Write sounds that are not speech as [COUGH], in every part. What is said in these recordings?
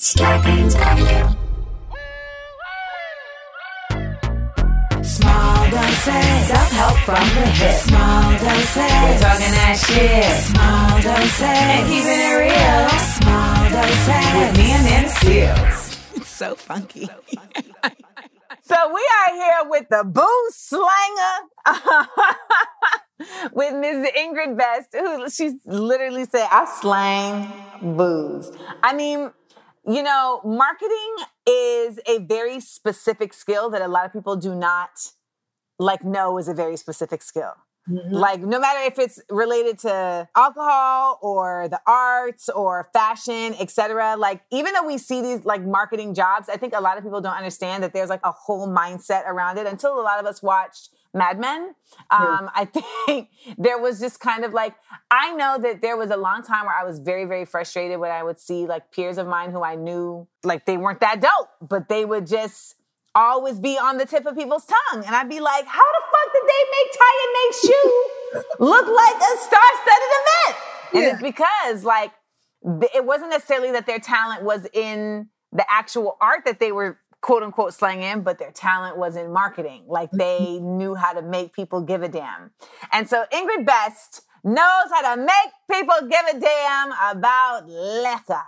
Scarpins Avenue. Small doses. Self-help from the hip. Small doses. We're talking that shit. Small doses. And keeping it real. Small doses. With me and Nana Seals. It's so funky. [LAUGHS] so we are here with the booze slanger. [LAUGHS] with Ms. Ingrid Best, who she's literally said, I slang booze. I mean, you know, marketing is a very specific skill that a lot of people do not like know is a very specific skill. Mm-hmm. Like no matter if it's related to alcohol or the arts or fashion, etc. Like even though we see these like marketing jobs, I think a lot of people don't understand that there's like a whole mindset around it until a lot of us watched Mad Men. Um, I [LAUGHS] think there was just kind of like I know that there was a long time where I was very very frustrated when I would see like peers of mine who I knew like they weren't that dope, but they would just always be on the tip of people's tongue. And I'd be like, how the fuck did they make Ty and Nate's shoe look like a star-studded event? And Yeah. it's because like it wasn't necessarily that their talent was in the actual art that they were quote unquote slang in, but their talent was in marketing. Like they mm-hmm. knew how to make people give a damn. And so Ingrid Best knows how to make people give a damn about liquor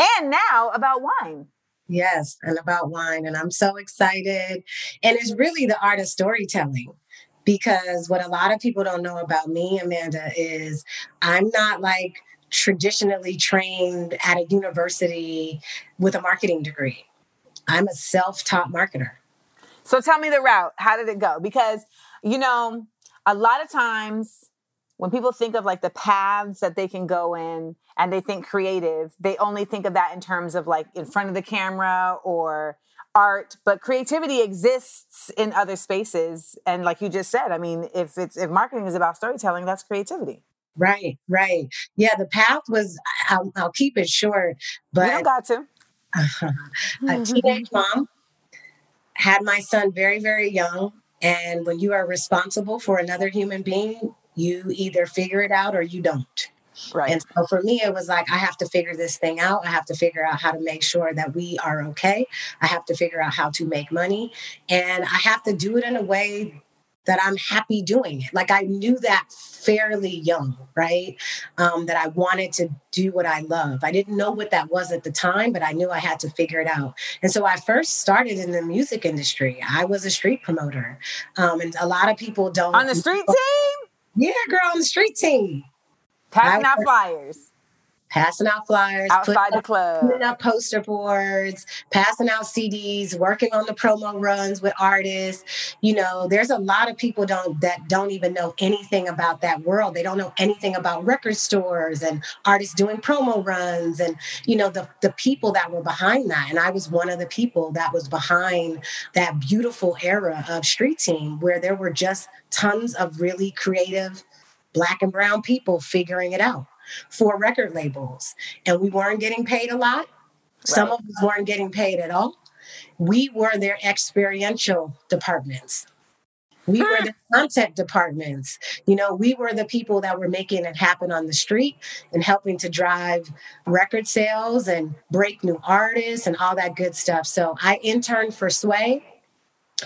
and now about wine. Yes, and about wine. And I'm so excited. And it's really the art of storytelling. Because what a lot of people don't know about me, Amanda, is I'm not like traditionally trained at a university with a marketing degree. I'm a self taught marketer. So tell me the route. How did it go? Because, you know, a lot of times when people think of like the paths that they can go in and they think creative, they only think of that in terms of like in front of the camera or art, but creativity exists in other spaces. And like you just said, I mean, if it's if marketing is about storytelling, that's creativity. Right, right. Yeah, the path was, I'll, I'll keep it short, you but don't got to. A teenage mm-hmm. mom had my son very very young and when you are responsible for another human being you either figure it out or you don't. Right. and so for me it was like i have to figure this thing out. I have to figure out how to make sure that we are okay. I have to figure out how to make money. And i have to do it in a way that i'm happy doing it. Like i knew that fairly young right? Um, that i wanted to do what i love. I didn't know what that was at the time but i knew i had to figure it out. And so i first started in the music industry. I was a street promoter. Um, and a lot of people don't On the street team, yeah girl on the street team. Passing out flyers passing out flyers, outside putting the up, club. putting up poster boards, passing out CDs, working on the promo runs with artists. You know, there's a lot of people don't that don't even know anything about that world. They don't know anything about record stores and artists doing promo runs and you know the the people that were behind that. And I was one of the people that was behind that beautiful era of street team where there were just tons of really creative black and brown people figuring it out for record labels. And we weren't getting paid a lot. Some of us weren't getting paid at all. We were their experiential departments. We were hmm. the content departments. You know, we were the people that were making it happen on the street and helping to drive record sales and break new artists and all that good stuff. So I interned for Sway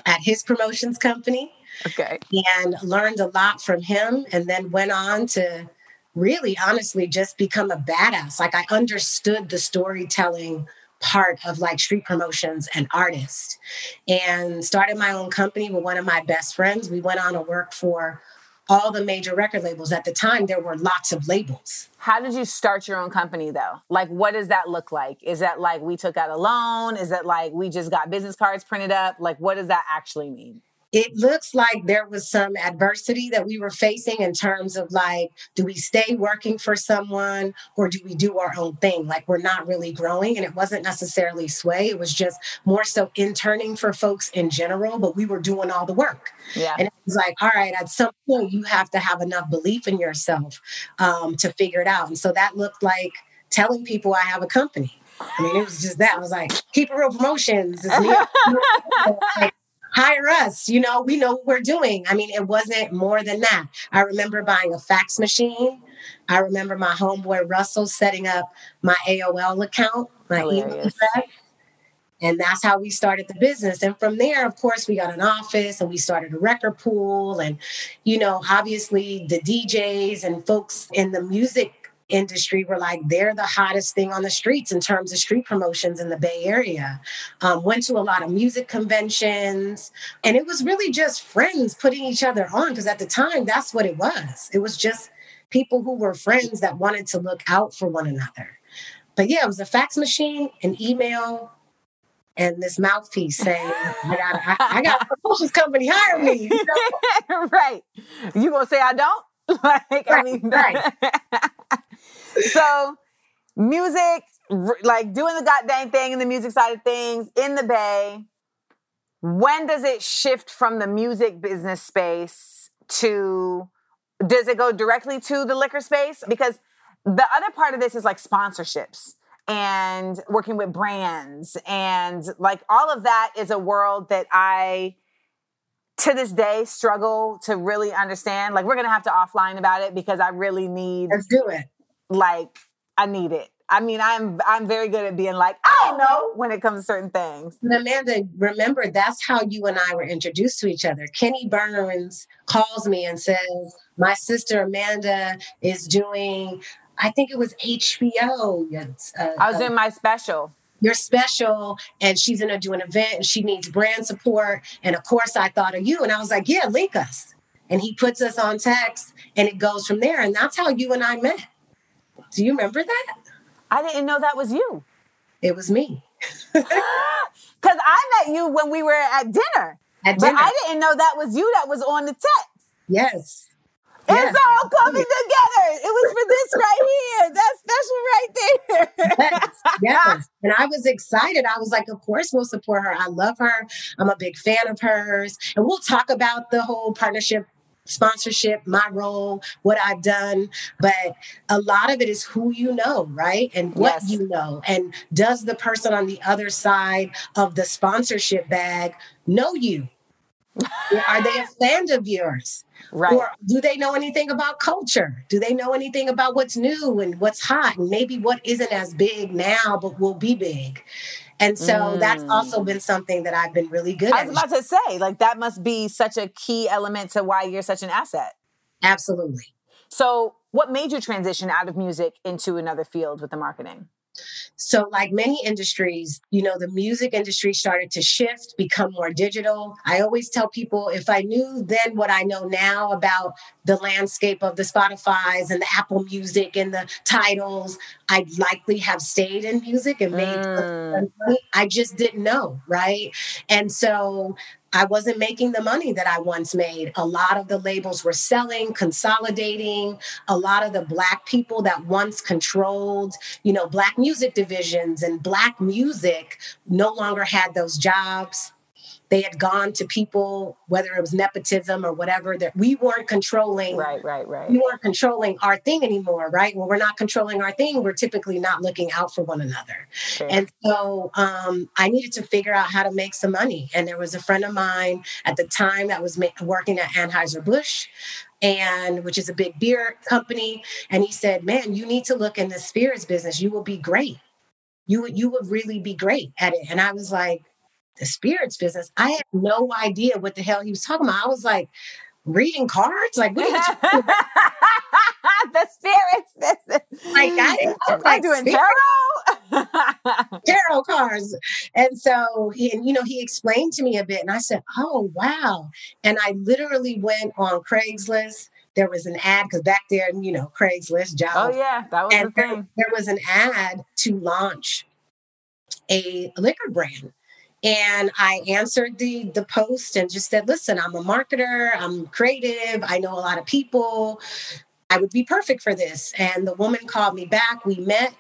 at his promotions company Okay. and learned a lot from him and then went on to really honestly just become a badass like i understood the storytelling part of like street promotions and artists and started my own company with one of my best friends we went on to work for all the major record labels at the time there were lots of labels How did you start your own company though? Like, what does that look like? Is that like we took out a loan? Is that like we just got business cards printed up? Like, what does that actually mean? It looks like there was some adversity that we were facing in terms of like, do we stay working for someone or do we do our own thing? Like, we're not really growing. And it wasn't necessarily sway, it was just more so interning for folks in general, but we were doing all the work. Yeah. And it was like, all right, at some point, you have to have enough belief in yourself um, to figure it out. And so that looked like telling people I have a company. I mean, it was just that. I was like, keep it real promotions. [LAUGHS] Like, hire us. You know, we know what we're doing. I mean, it wasn't more than that. I remember buying a fax machine. I remember my homeboy Russell setting up my AOL account, my email address. And that's how we started the business. And from there, of course, we got an office and we started a record pool. And, you know, obviously the DJs and folks in the music industry were like, they're the hottest thing on the streets in terms of street promotions in the Bay Area. Um, went to a lot of music conventions. And it was really just friends putting each other on. Because at the time, that's what it was. It was just people who were friends that wanted to look out for one another. But yeah, it was a fax machine, an email, and this mouthpiece saying, [LAUGHS] I got, I, I got a promotions company hire me. You know? [LAUGHS] right. You gonna say I don't? [LAUGHS] like, I mean, right. So music, like doing the goddamn thing in the music side of things in the Bay. When does it shift from the music business space to? Does it go directly to the liquor space? Because the other part of this is like sponsorships and working with brands and like all of that is a world that I to this day struggle to really understand. Like we're gonna have to offline about it because I really need Let's do it. Like I need it. I mean, I'm I'm very good at being like, I don't know when it comes to certain things. And Amanda, remember that's how you and I were introduced to each other. Kenny Burns calls me and says, My sister Amanda is doing, I think it was HBO. Uh, I was uh, doing my special. you're special and she's going to do an event and she needs brand support. And of course, I thought of you. And I was like, Yeah, link us. And he puts us on text and it goes from there. And that's how you and I met. Do you remember that? I didn't know that was you. It was me [LAUGHS] Cause I met you when we were at dinner. at But dinner. I didn't know that was you that was on the text. yes. It's Yes. all coming together. It was for this right here. That special right there. yes, [LAUGHS] yes. And I was excited. I was like, of course we'll support her. I love her. I'm a big fan of hers. And we'll talk about the whole partnership sponsorship, my role, what I've done. But a lot of it is who you know, right? And what Yes. you know. And does the person on the other side of the sponsorship bag know you? Are they a fan of yours? Right. Or do they know anything about culture? Do they know anything about what's new and what's hot and maybe what isn't as big now but will be big? And so that's also been something that I've been really good Mm. I at. was about to say, like, that must be such a key element to why you're such an asset. Absolutely. So, what made you transition out of music into another field with the marketing? So, like many industries, you know, the music industry started to shift, become more digital. I always tell people if I knew then what I know now about the landscape of the Spotify's and the Apple Music and the Tidals, I'd likely have stayed in music and made Mm. I just didn't know, right? And so I wasn't making the money that I once made. A lot of the labels were selling, consolidating. A lot of the Black people that once controlled, you know, Black music divisions and Black music no longer had those jobs. They had gone to people, whether it was nepotism or whatever, that we weren't controlling Right, right, right. we weren't controlling our thing anymore, right? When we're not controlling our thing, we're typically not looking out for one another. Sure. And so um, I needed to figure out how to make some money. And there was a friend of mine at the time that was ma- working at Anheuser-Busch, and which is a big beer company. And he said, man, you need to look in the spirits business. You will be great. You would, you would really be great at it. And I was like, the spirits business. I had no idea what the hell he was talking about. I was like, reading cards? Like, what are you talking about? [LAUGHS] the spirits. This Like, I didn't- I was I'm like, doing "Spirits?" tarot. [LAUGHS] tarot cards. And so he, and, you know, he explained to me a bit, and I said, "Oh, wow!" And I literally went on Craigslist. There was an ad because back there, you know, Craigslist job. oh yeah, that was and the there, thing. there was an ad to launch a liquor brand. And I answered the the post and just said, listen, I'm a marketer, I'm creative, I know a lot of people. I would be perfect for this. And the woman called me back. We met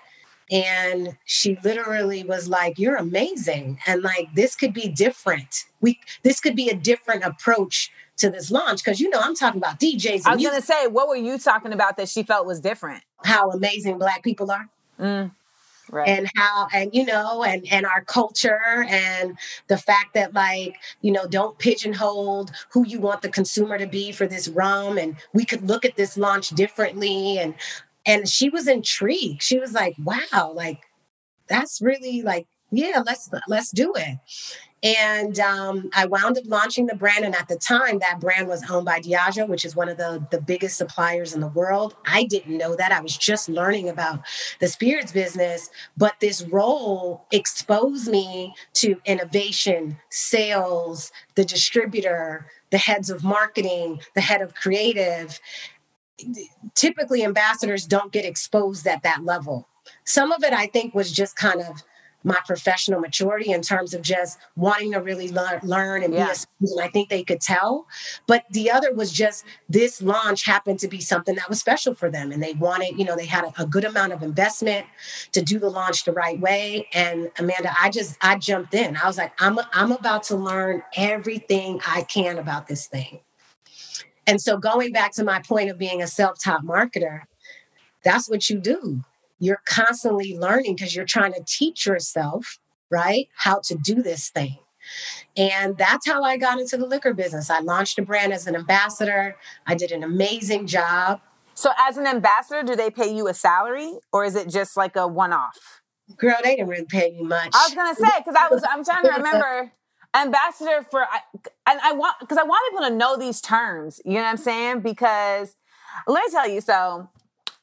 and she literally was like you're amazing. And like this could be different. We this could be a different approach to this launch because you know i'm talking about djs i was going to say what were you talking about that she felt was different? How amazing black people are? Mm, right. and how and you know and and our culture and the fact that like you know don't pigeonhole who you want the consumer to be for this rum and we could look at this launch differently and and she was intrigued she was like wow like that's really like yeah let's let's do it and um, I wound up launching the brand. And at the time, that brand was owned by Diageo, which is one of the, the biggest suppliers in the world. I didn't know that. I was just learning about the spirits business. But this role exposed me to innovation, sales, the distributor, the heads of marketing, the head of creative typically ambassadors don't get exposed at that level. Some of it, I think, was just kind of my professional maturity in terms of just wanting to really learn, learn and yeah. be a student. I think they could tell. But the other was just this launch happened to be something that was special for them. And they wanted, you know, they had a, a good amount of investment to do the launch the right way. And Amanda, I just, I jumped in. I was like, I'm, I'm about to learn everything I can about this thing. And so going back to my point of being a self-taught marketer, that's what you do. You're constantly learning because you're trying to teach yourself, right, how to do this thing. And that's how I got into the liquor business. I launched a brand as an ambassador. I did an amazing job. So, as an ambassador, do they pay you a salary or is it just like a one off? Girl, they didn't really pay you much. I was gonna say because I was I'm trying to remember [LAUGHS] ambassador for and I want because I want people to know these terms. You know what I'm saying? Because let me tell you, so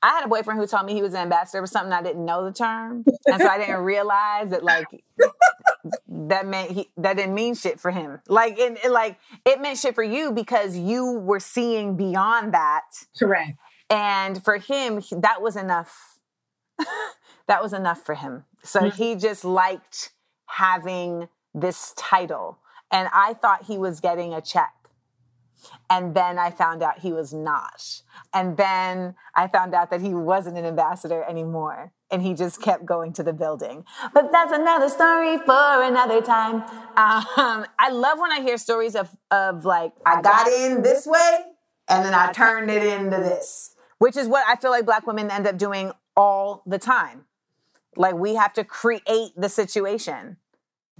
I had a boyfriend who told me he was an ambassador for something I didn't know the term, and so I didn't realize that like that meant he that didn't mean shit for him. Like it, it like it meant shit for you because you were seeing beyond that. Correct. And for him, that was enough. [LAUGHS] that was enough for him. So mm-hmm. he just liked having this title. And I thought he was getting a check. And then I found out he was not. And then I found out that he wasn't an ambassador anymore. And he just kept going to the building. But that's another story for another time. Um, I love when I hear stories of, of like, I got in this way and then I turned it into this, which is what I feel like Black women end up doing all the time. Like we have to create the situation.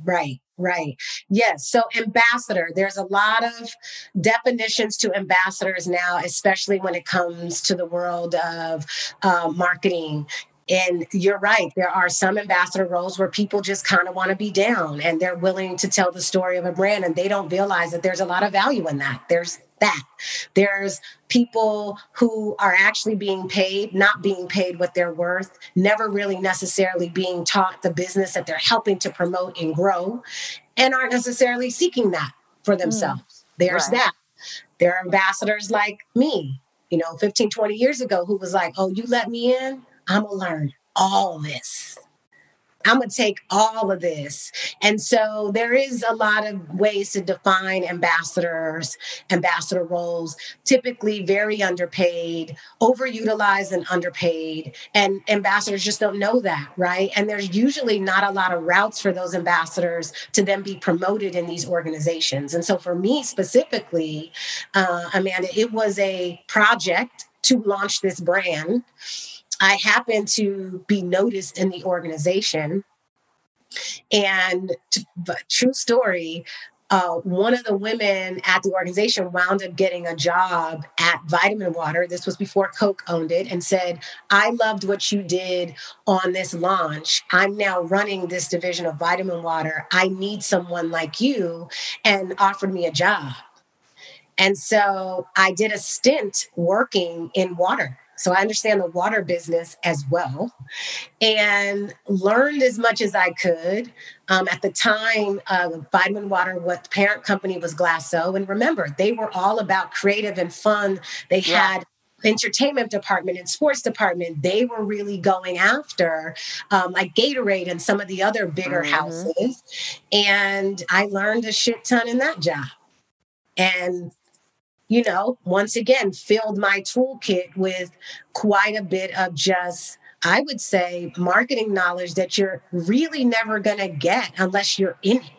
Right, right. Yes. So, ambassador, there's a lot of definitions to ambassadors now, especially when it comes to the world of uh, marketing. And you're right. There are some ambassador roles where people just kind of want to be down and they're willing to tell the story of a brand and they don't realize that there's a lot of value in that. There's that. There's people who are actually being paid, not being paid what they're worth, never really necessarily being taught the business that they're helping to promote and grow, and aren't necessarily seeking that for hmm. themselves. Mm. There's right. that. There are ambassadors like me, you know, 15, 20 years ago, who was like, oh, you let me in, I'm going to learn all this. I'm going to take all of this. And so there is a lot of ways to define ambassadors, ambassador roles, typically very underpaid, overutilized and underpaid. And ambassadors just don't know that, right? And there's usually not a lot of routes for those ambassadors to then be promoted in these organizations. And so for me specifically, uh, Amanda, it was a project to launch this brand I happened to be noticed in the organization. And true story, uh, one of the women at the organization wound up getting a job at Vitamin Water. This was before Coke owned it, and said, I loved what you did on this launch. I'm now running this division of Vitamin Water. I need someone like you, and offered me a job. And so I did a stint working in water so I understand the water business as well and learned as much as I could. Um, at the time, uh, Vitamin Water, what the parent company was Glacéau. And remember, they were all about creative and fun. They yeah. had entertainment department and sports department, they were really going after um, like Gatorade and some of the other bigger Mhm. houses. And I learned a shit ton in that job. And, you know, once again, filled my toolkit with quite a bit of just, I would say, marketing knowledge that you're really never going to get unless you're in it.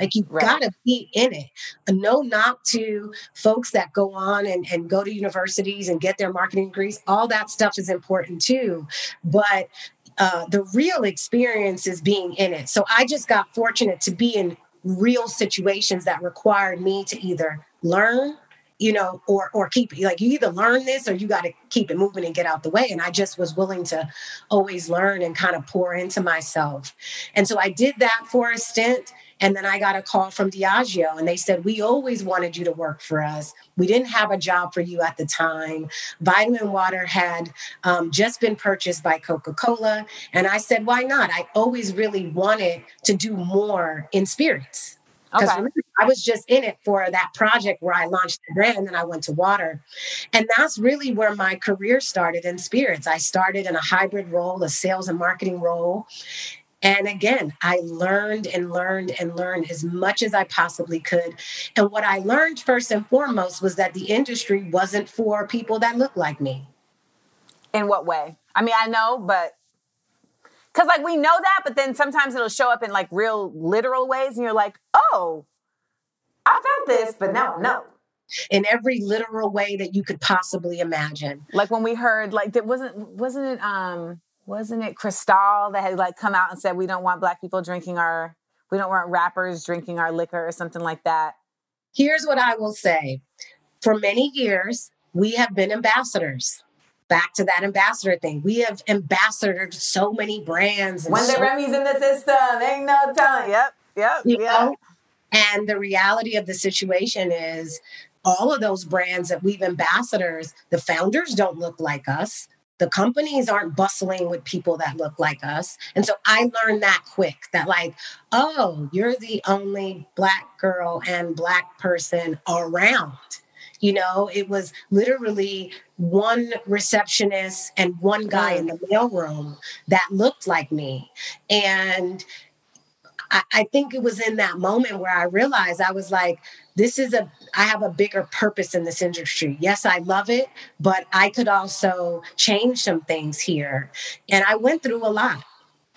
Like you Right. gotta be in it. No knock to folks that go on and, and go to universities and get their marketing degrees. All that stuff is important too. But uh, the real experience is being in it. So I just got fortunate to be in real situations that required me to either learn you know or or keep like you either learn this or you got to keep it moving and get out the way and i just was willing to always learn and kind of pour into myself and so i did that for a stint and then I got a call from Diageo and they said, We always wanted you to work for us. We didn't have a job for you at the time. Vitamin Water had um, just been purchased by Coca Cola. And I said, Why not? I always really wanted to do more in spirits. Because Okay. I was just in it for that project where I launched the brand and then I went to water. And that's really where my career started in spirits. I started in a hybrid role, a sales and marketing role. And again, I learned and learned and learned as much as I possibly could. And what I learned first and foremost was that the industry wasn't for people that look like me. In what way? I mean, I know, but because like we know that, but then sometimes it'll show up in like real literal ways, and you're like, oh, I felt this, but now no. In every literal way that you could possibly imagine. Like when we heard, like, that wasn't wasn't it um wasn't it Cristal that had like come out and said we don't want black people drinking our we don't want rappers drinking our liquor or something like that. Here's what I will say for many years, we have been ambassadors. Back to that ambassador thing. We have ambassadored so many brands. and When the so Remy's in the system, ain't no telling. Yep, yep, you yep. know? And the reality of the situation is all of those brands that we've ambassadors, the founders don't look like us. The companies aren't bustling with people that look like us. And so I learned that quick that, like, oh, you're the only Black girl and Black person around. You know, it was literally one receptionist and one guy in the mm. mailroom that looked like me. And I, I think it was in that moment where I realized I was like, this is a, I have a bigger purpose in this industry. Yes, I love it, but I could also change some things here. And I went through a lot.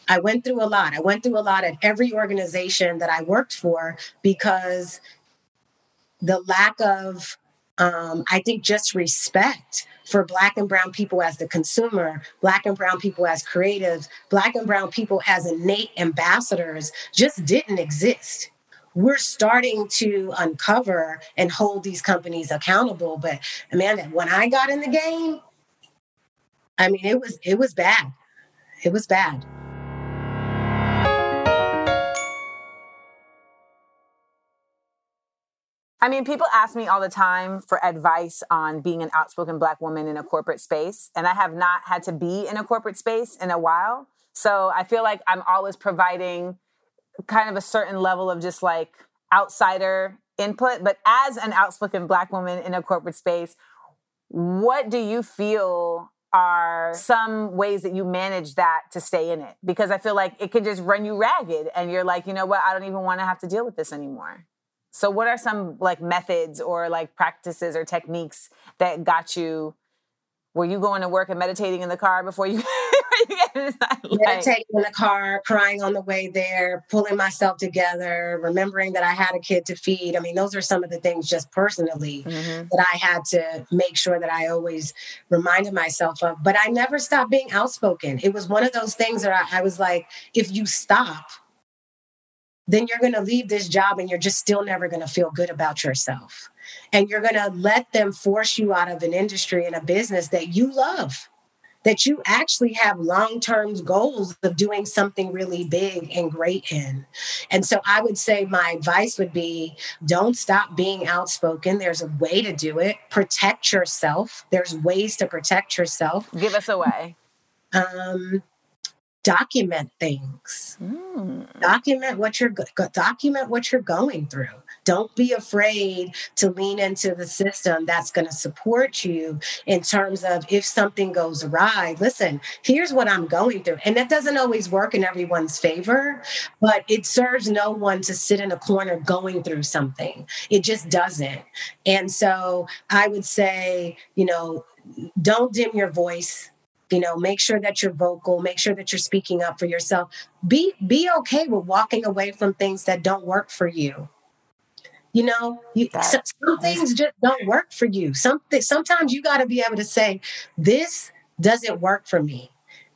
I went through a lot. I went through a lot at every organization that I worked for because the lack of um, I think just respect for Black and Brown people as the consumer, Black and Brown people as creatives, Black and Brown people as innate ambassadors just didn't exist. We're starting to uncover and hold these companies accountable. But Amanda, when I got in the game, I mean, it was it was bad. It was bad. I mean, people ask me all the time for advice on being an outspoken Black woman in a corporate space, and I have not had to be in a corporate space in a while. So I feel like I'm always providing kind of a certain level of just like outsider input. But as an outspoken Black woman in a corporate space, what do you feel are some ways that you manage that to stay in it? Because I feel like it can just run you ragged, and you're like, you know what, I don't even want to have to deal with this anymore. So what are some like methods or like practices or techniques that got you were you going to work and meditating in the car before you, [LAUGHS] you? [LAUGHS] Like, meditating in the car, crying on the way there, pulling myself together, remembering that I had a kid to feed. I mean, those are some of the things just personally Mhm. that I had to make sure that I always reminded myself of. But I never stopped being outspoken. It was one of those things that I, I was like, if you stop, then you're going to leave this job and you're just still never going to feel good about yourself. And you're going to let them force you out of an industry and a business that you love, that you actually have long term goals of doing something really big and great in. And so I would say my advice would be don't stop being outspoken. There's a way to do it. Protect yourself. There's ways to protect yourself. give us a way. Um, document things Mm. document what you're document what you're going through Don't be afraid to lean into the system that's going to support you in terms of if something goes awry. Listen, here's what I'm going through. And that doesn't always work in everyone's favor, but it serves no one to sit in a corner going through something. It just doesn't. And so I would say, you know, don't dim your voice you know make sure that you're vocal make sure that you're speaking up for yourself. Be be okay with walking away from things that don't work for you. You know you, some, some things just don't work for you. Something sometimes you got to be able to say this doesn't work for me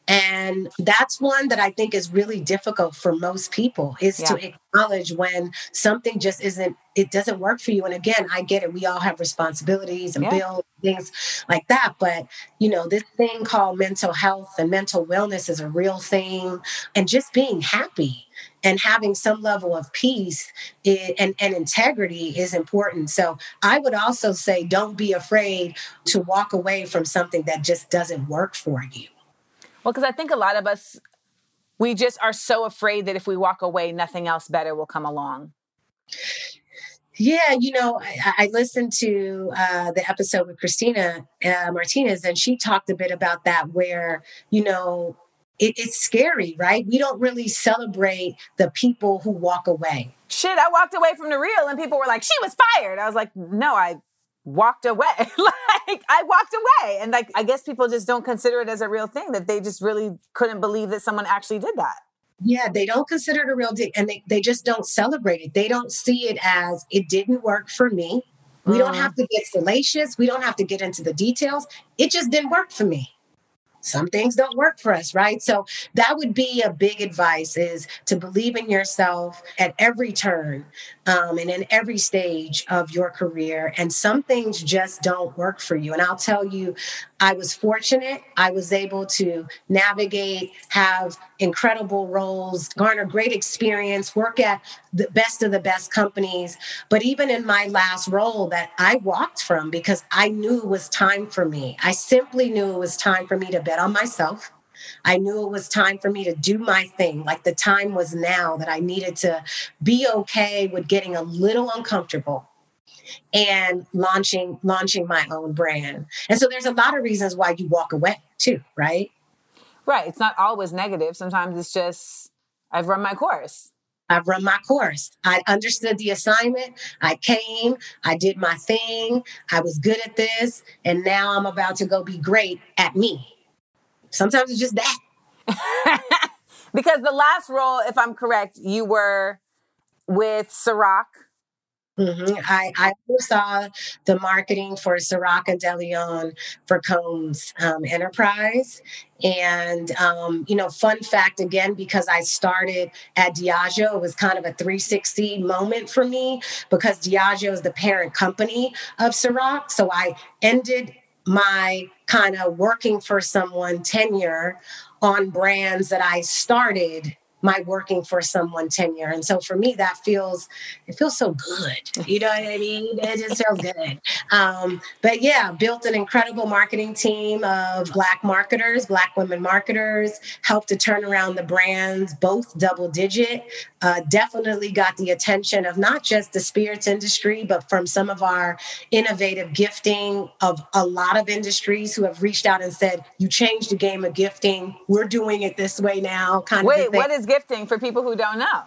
and that's one that i think is really difficult for most people is yeah. to acknowledge when something just isn't it doesn't work for you and again i get it we all have responsibilities and yeah. bills things like that but you know this thing called mental health and mental wellness is a real thing and just being happy and having some level of peace and, and integrity is important. So I would also say don't be afraid to walk away from something that just doesn't work for you. Well, because I think a lot of us, we just are so afraid that if we walk away, nothing else better will come along. Yeah, you know, I, I listened to uh, the episode with Christina uh, Martinez, and she talked a bit about that, where, you know, it, it's scary, right? We don't really celebrate the people who walk away. Shit, I walked away from the real, and people were like, she was fired. I was like, no, I walked away. [LAUGHS] like I walked away. And like I guess people just don't consider it as a real thing that they just really couldn't believe that someone actually did that. Yeah, they don't consider it a real deal and they, they just don't celebrate it. They don't see it as it didn't work for me. We mm. don't have to get salacious. We don't have to get into the details. It just didn't work for me some things don't work for us right so that would be a big advice is to believe in yourself at every turn um, and in every stage of your career and some things just don't work for you. And i'll tell you i was fortunate. I was able to navigate have incredible roles garner great experience work at the best of the best companies. But even in my last role that i walked from because i knew it was time for me. I simply knew it was time for me to bet on myself. I knew it was time for me to do my thing. Like the time was now that I needed to be okay with getting a little uncomfortable and launching launching my own brand. And so there's a lot of reasons why you walk away too, right? Right. It's not always negative. Sometimes it's just I've run my course. I've run my course. I understood the assignment. I came, I did my thing. I was good at this. And now I'm about to go be great at me. Sometimes it's just that. [LAUGHS] because the last role, if I'm correct, you were with Ciroc. Mm-hmm. I, I saw the marketing for Ciroc and DeLeon for Combs um, Enterprise. And, um, you know, fun fact again, because I started at Diageo, it was kind of a 360 moment for me because Diageo is the parent company of Ciroc. So I ended my kind of working for someone tenure on brands that I started my working for someone tenure. And so for me, that feels it feels so good. You know what I mean? It just feels good. Um, but yeah, built an incredible marketing team of black marketers, black women marketers, helped to turn around the brands, both double digit. Uh, definitely got the attention of not just the spirits industry, but from some of our innovative gifting of a lot of industries who have reached out and said, "You changed the game of gifting. We're doing it this way now." Kind Wait, of. What is gifting for people who don't know?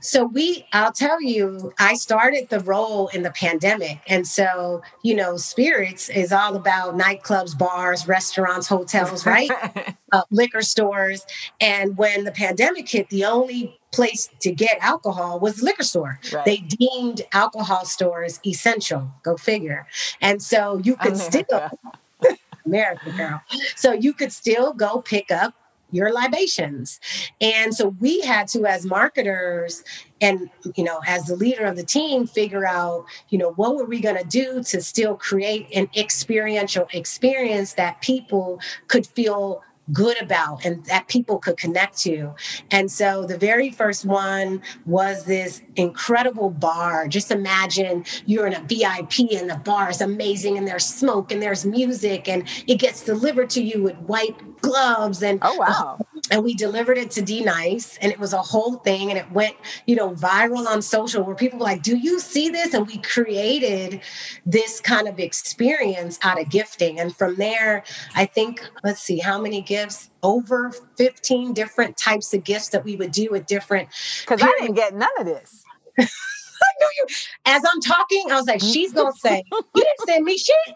So we, I'll tell you, I started the role in the pandemic. And so, you know, spirits is all about nightclubs, bars, restaurants, hotels, right? [LAUGHS] uh, liquor stores. And when the pandemic hit, the only place to get alcohol was the liquor store. Right. They deemed alcohol stores essential. Go figure. And so you could America. still America girl. So you could still go pick up your libations. And so we had to, as marketers and, you know, as the leader of the team, figure out, you know, what were we going to do to still create an experiential experience that people could feel good about and that people could connect to. And so the very first one was this incredible bar. Just imagine you're in a VIP and the bar is amazing and there's smoke and there's music and it gets delivered to you with white gloves and oh wow and we delivered it to D Nice, and it was a whole thing, and it went, you know, viral on social where people were like, "Do you see this?" And we created this kind of experience out of gifting, and from there, I think, let's see, how many gifts? Over fifteen different types of gifts that we would do with different. Because I didn't get none of this. [LAUGHS] I knew you. As I'm talking, I was like, "She's gonna say you didn't send me shit."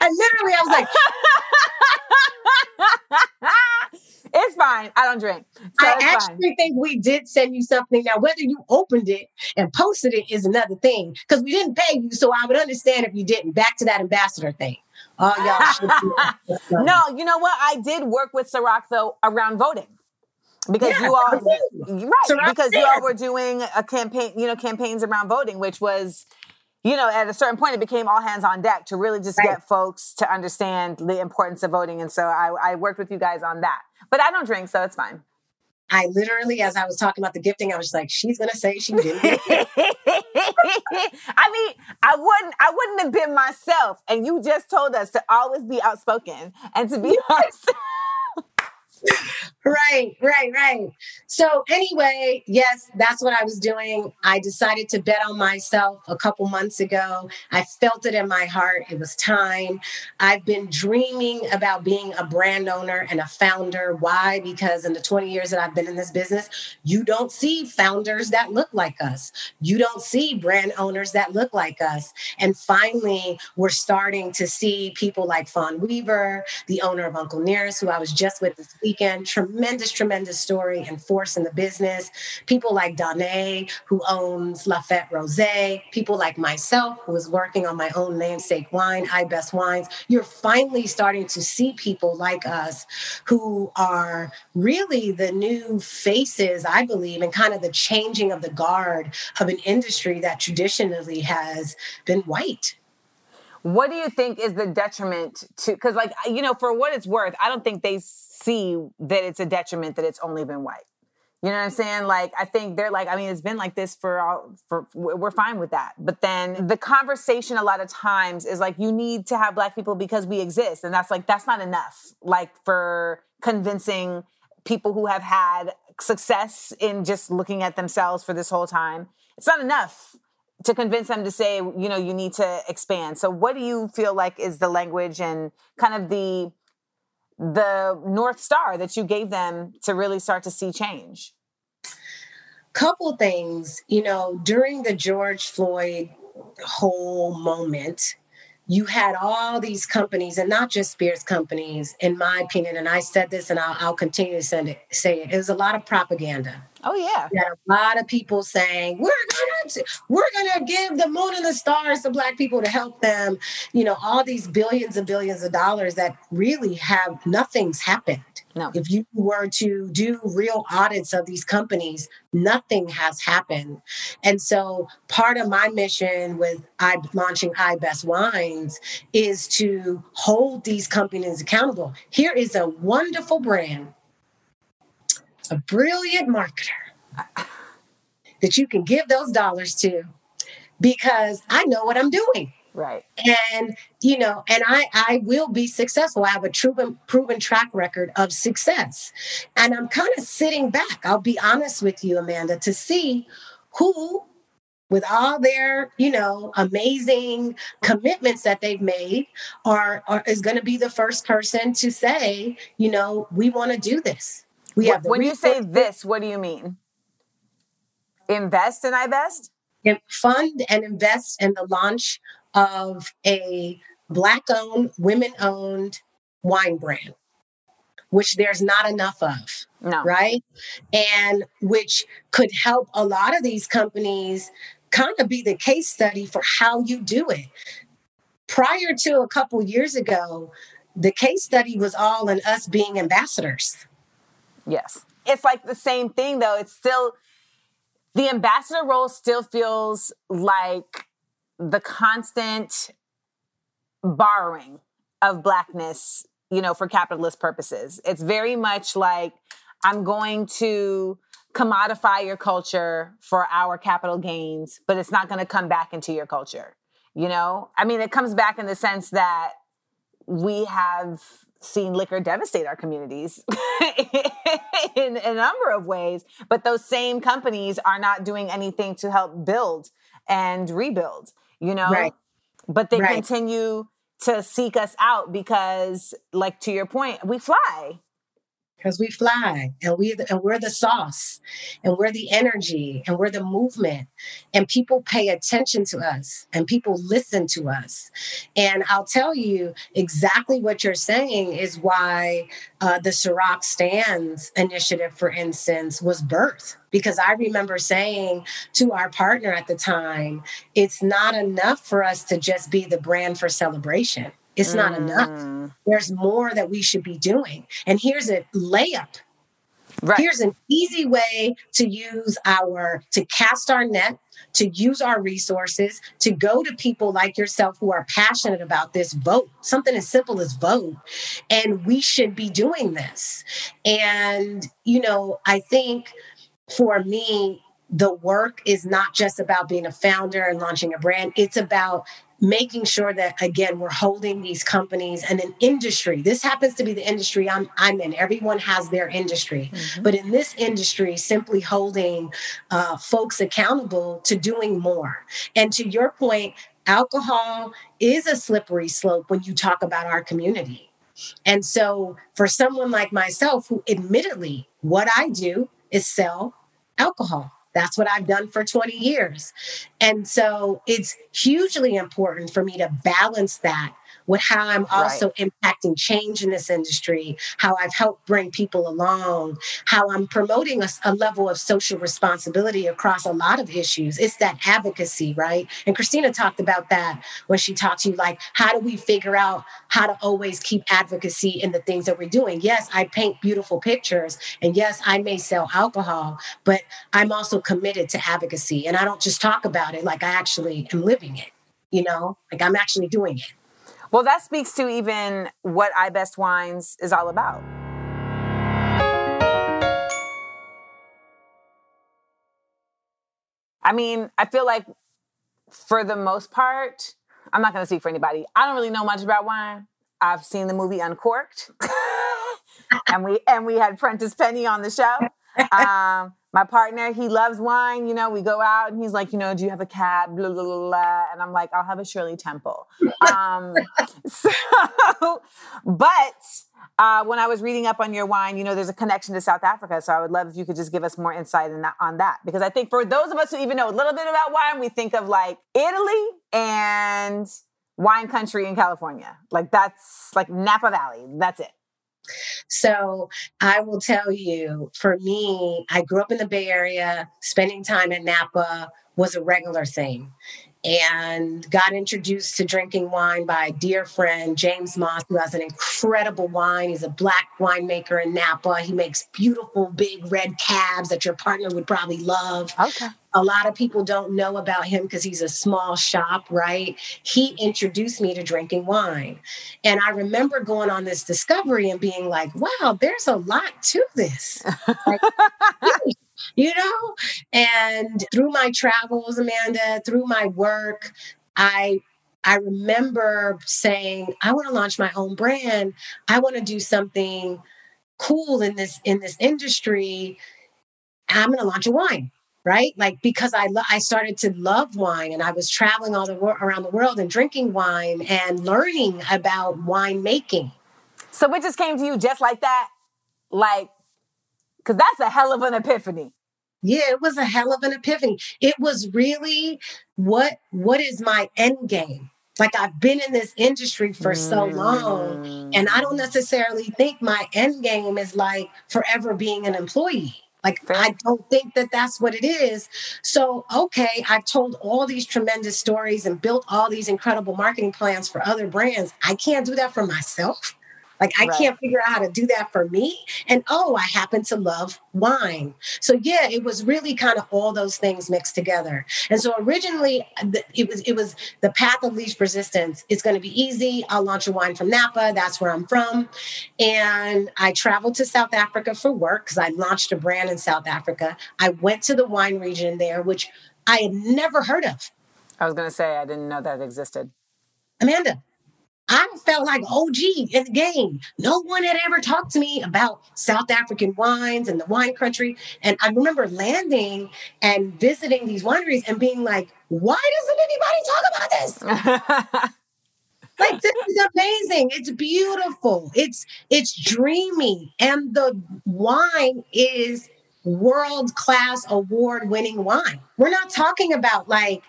I literally, I was like, [LAUGHS] it's fine. I don't drink. So I actually fine. think we did send you something. Now, whether you opened it and posted it is another thing because we didn't pay you. So I would understand if you didn't. Back to that ambassador thing. Oh, y'all. [LAUGHS] should do that. No, you know what? I did work with Ciroc though around voting. Because Yeah, you all right, Ciroc because you all were doing a campaign, you know, campaigns around voting, which was, you know, at a certain point it became all hands on deck to really just Right. get folks to understand the importance of voting. And so I, I worked with you guys on that. But I don't drink, so it's fine. I literally, as I was talking about the gifting, I was just like, she's going to say she didn't. [LAUGHS] I mean, I wouldn't I wouldn't have been myself. And you just told us to always be outspoken and to be honest. [LAUGHS] [LAUGHS] right, right, right. So, anyway, yes, that's what I was doing. I decided to bet on myself a couple months ago. I felt it in my heart. It was time. I've been dreaming about being a brand owner and a founder. Why? Because in the 20 years that I've been in this business, you don't see founders that look like us. You don't see brand owners that look like us. And finally, we're starting to see people like Fawn Weaver, the owner of Uncle Nearest, who I was just with this weekend. Tremendous, tremendous story and force in the business. People like Donae, who owns Lafette Rose. People like myself, who is working on my own namesake wine, iBest Wines. You're finally starting to see people like us who are really the new faces, I believe, and kind of the changing of the guard of an industry that traditionally has been white. What do you think is the detriment to because like you know, for what it's worth, I don't think they see that it's a detriment that it's only been white. You know what I'm saying? Like, I think they're like, I mean, it's been like this for all, for, we're fine with that. But then the conversation a lot of times is like, you need to have black people because we exist. And that's like, that's not enough, like, for convincing people who have had success in just looking at themselves for this whole time. It's not enough to convince them to say, you know, you need to expand. So, what do you feel like is the language and kind of the, the north star that you gave them to really start to see change couple things you know during the george floyd whole moment you had all these companies and not just spirits companies in my opinion and i said this and i'll, I'll continue to send it, say it it was a lot of propaganda. Oh yeah. You had a lot of people saying we're gonna we're gonna give the moon and the stars to black people to help them. You know all these billions and billions of dollars that really have nothing's happened No. if you were to do real audits of these companies nothing has happened and so part of my mission with i launching iBest wines is to hold these companies accountable here is a wonderful brand a brilliant marketer that you can give those dollars to because I know what I'm doing. Right And you know, and I I will be successful. I have a proven proven track record of success. And I'm kind of sitting back. I'll be honest with you, Amanda, to see who with all their, you know, amazing commitments that they've made are, are is going to be the first person to say, you know, we want to do this. We Wh- have when you say this what do you mean invest in ibest and fund and invest in the launch of a black owned women owned wine brand which there's not enough of no right and which could help a lot of these companies kind of be the case study for how you do it prior to a couple years ago the case study was all in us being ambassadors Yes. It's like the same thing though. It's still the ambassador role still feels like the constant borrowing of blackness, you know, for capitalist purposes. It's very much like I'm going to commodify your culture for our capital gains, but it's not going to come back into your culture. You know? I mean, it comes back in the sense that we have seen liquor devastate our communities [LAUGHS] in a number of ways, but those same companies are not doing anything to help build and rebuild, you know? Right. But they Right. continue to seek us out because, like to your point, we fly. Because we fly and we and we're the sauce and we're the energy and we're the movement and people pay attention to us and people listen to us. And i'll tell you exactly what you're saying is why uh, the Ciroc stands initiative for instance was birthed. Because i remember saying to our partner at the time it's not enough for us to just be the brand for celebration it's not enough Mm, there's more that we should be doing. And here's a layup. Right. Here's an easy way to use our, to cast our net, to use our resources, to go to people like yourself who are passionate about this, vote, something as simple as vote. And we should be doing this. And, you know, I think for me, the work is not just about being a founder and launching a brand, it's about making sure that again we're holding these companies and an industry. This happens to be the industry i'm, I'm in. Everyone has their industry. But in this industry simply holding uh, folks accountable to doing more. And to your point alcohol is a slippery slope when you talk about our community. And so for someone like myself who admittedly what i do is sell alcohol that's what I've done for 20 years. And so it's hugely important for me to balance that with how I'm also impacting change in this industry, how I've helped bring people along, how I'm promoting a, a, level of social responsibility across a lot of issues. It's that advocacy, right? And Christina talked about that when she talked to you like, how do we figure out how to always keep advocacy in the things that we're doing? Yes, I paint beautiful pictures, and yes, I may sell alcohol, but I'm also committed to advocacy. And I don't just talk about it, like I actually am living it, you know, like I'm actually doing it. Well, that speaks to even what iBest Wines is all about. I mean, I feel like for the most part, I'm not going to speak for anybody. I don't really know much about wine. I've seen the movie Uncorked, [LAUGHS] and we and we had Prentice Penny on the show. Um, my partner, he loves wine. You know, we go out and he's like, you know, do you have a cab? Blah, blah, blah, blah. And I'm like, I'll have a Shirley Temple. Um, [LAUGHS] so, but uh, when I was reading up on your wine, you know, there's a connection to South Africa. So I would love if you could just give us more insight in that, on that. Because I think for those of us who even know a little bit about wine, we think of like Italy and wine country in California. Like that's like Napa Valley. That's it. So I will tell you, for me, I grew up in the Bay Area. Spending time in Napa was a regular thing. And got introduced to drinking wine by a dear friend, James Moss, who has an incredible wine. He's a black winemaker in Napa. He makes beautiful, big red cabs that your partner would probably love. Okay. A lot of people don't know about him because he's a small shop, right? He introduced me to drinking wine. And I remember going on this discovery and being like, wow, there's a lot to this. [LAUGHS] Like, you know? And through my travels, Amanda, through my work, I I remember saying, I want to launch my own brand. I want to do something cool in this in this industry. I'm going to launch a wine right? Like because I lo- I started to love wine and I was traveling all the wor- around the world and drinking wine and learning about wine making. So it just came to you just like that, like, because that's a hell of an epiphany. Yeah, it was a hell of an epiphany. It was really what what is my end game? Like I've been in this industry for so long, and I don't mm. necessarily think my end game is like forever being an employee. Like, I don't think that that's what it is. So, okay, I've told all these tremendous stories and built all these incredible marketing plans for other brands. I can't do that for myself. Like, I Right. can't figure out how to do that for me. And oh, I happen to love wine. So, yeah, it was really kind of all those things mixed together. And so, originally, uh, it was it was the path of least resistance. It's going to be easy. I'll launch a wine from Napa. That's where I'm from. And I traveled to South Africa for work because I launched a brand in South Africa. I went to the wine region there, which I had never heard of. I was gonna say I didn't know that existed. Amanda, I felt like OG in the game. No one had ever talked to me about South African wines and the wine country. And I remember landing and visiting these wineries and being like, why doesn't anybody talk about this? [LAUGHS] like this is amazing. It's beautiful. It's it's dreamy. And the wine is world class award winning wine. We're not talking about like,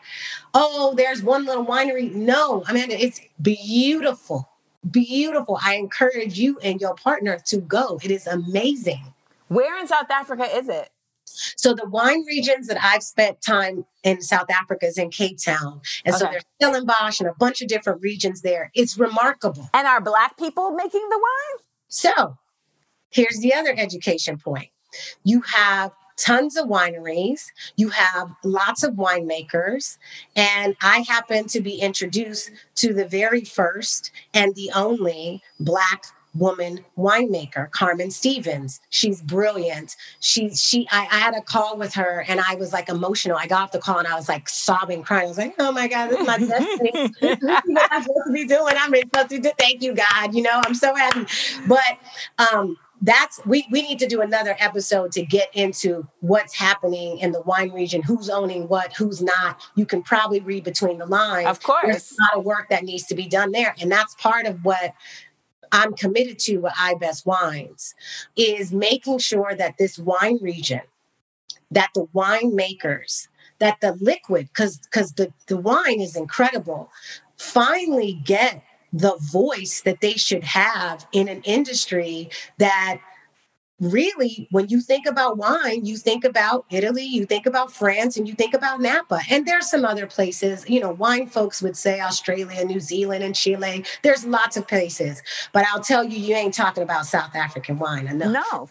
oh, there's one little winery. No, I mean, it's beautiful, beautiful. I encourage you and your partner to go. It is amazing. Where in South Africa is it? So the wine regions that I've spent time in South Africa is in Cape Town. And okay. so there's Stellenbosch and a bunch of different regions there. It's remarkable. And are black people making the wine? So here's the other education point. You have tons of wineries, you have lots of winemakers, and I happen to be introduced to the very first and the only Black woman winemaker, Carmen Stevens. She's brilliant. She she I, I, had a call with her and I was like emotional. I got off the call and I was like sobbing, crying. I was like, oh my God, this is my destiny. [LAUGHS] this is what I'm supposed to be doing. I'm supposed to do thank you, God. You know, I'm so happy. But um that's we we need to do another episode to get into what's happening in the wine region who's owning what who's not. You can probably read between the lines. Of course. There's a lot of work that needs to be done there and that's part of what i'm committed to with ibest wines is making sure that this wine region that the winemakers that the liquid because because the, the wine is incredible finally get the voice that they should have in an industry that really when you think about wine you think about italy you think about france and you think about napa. And there's some other places you know wine folks would say australia new zealand and chile. There's lots of places. But i'll tell you you ain't talking about south african wine enough. No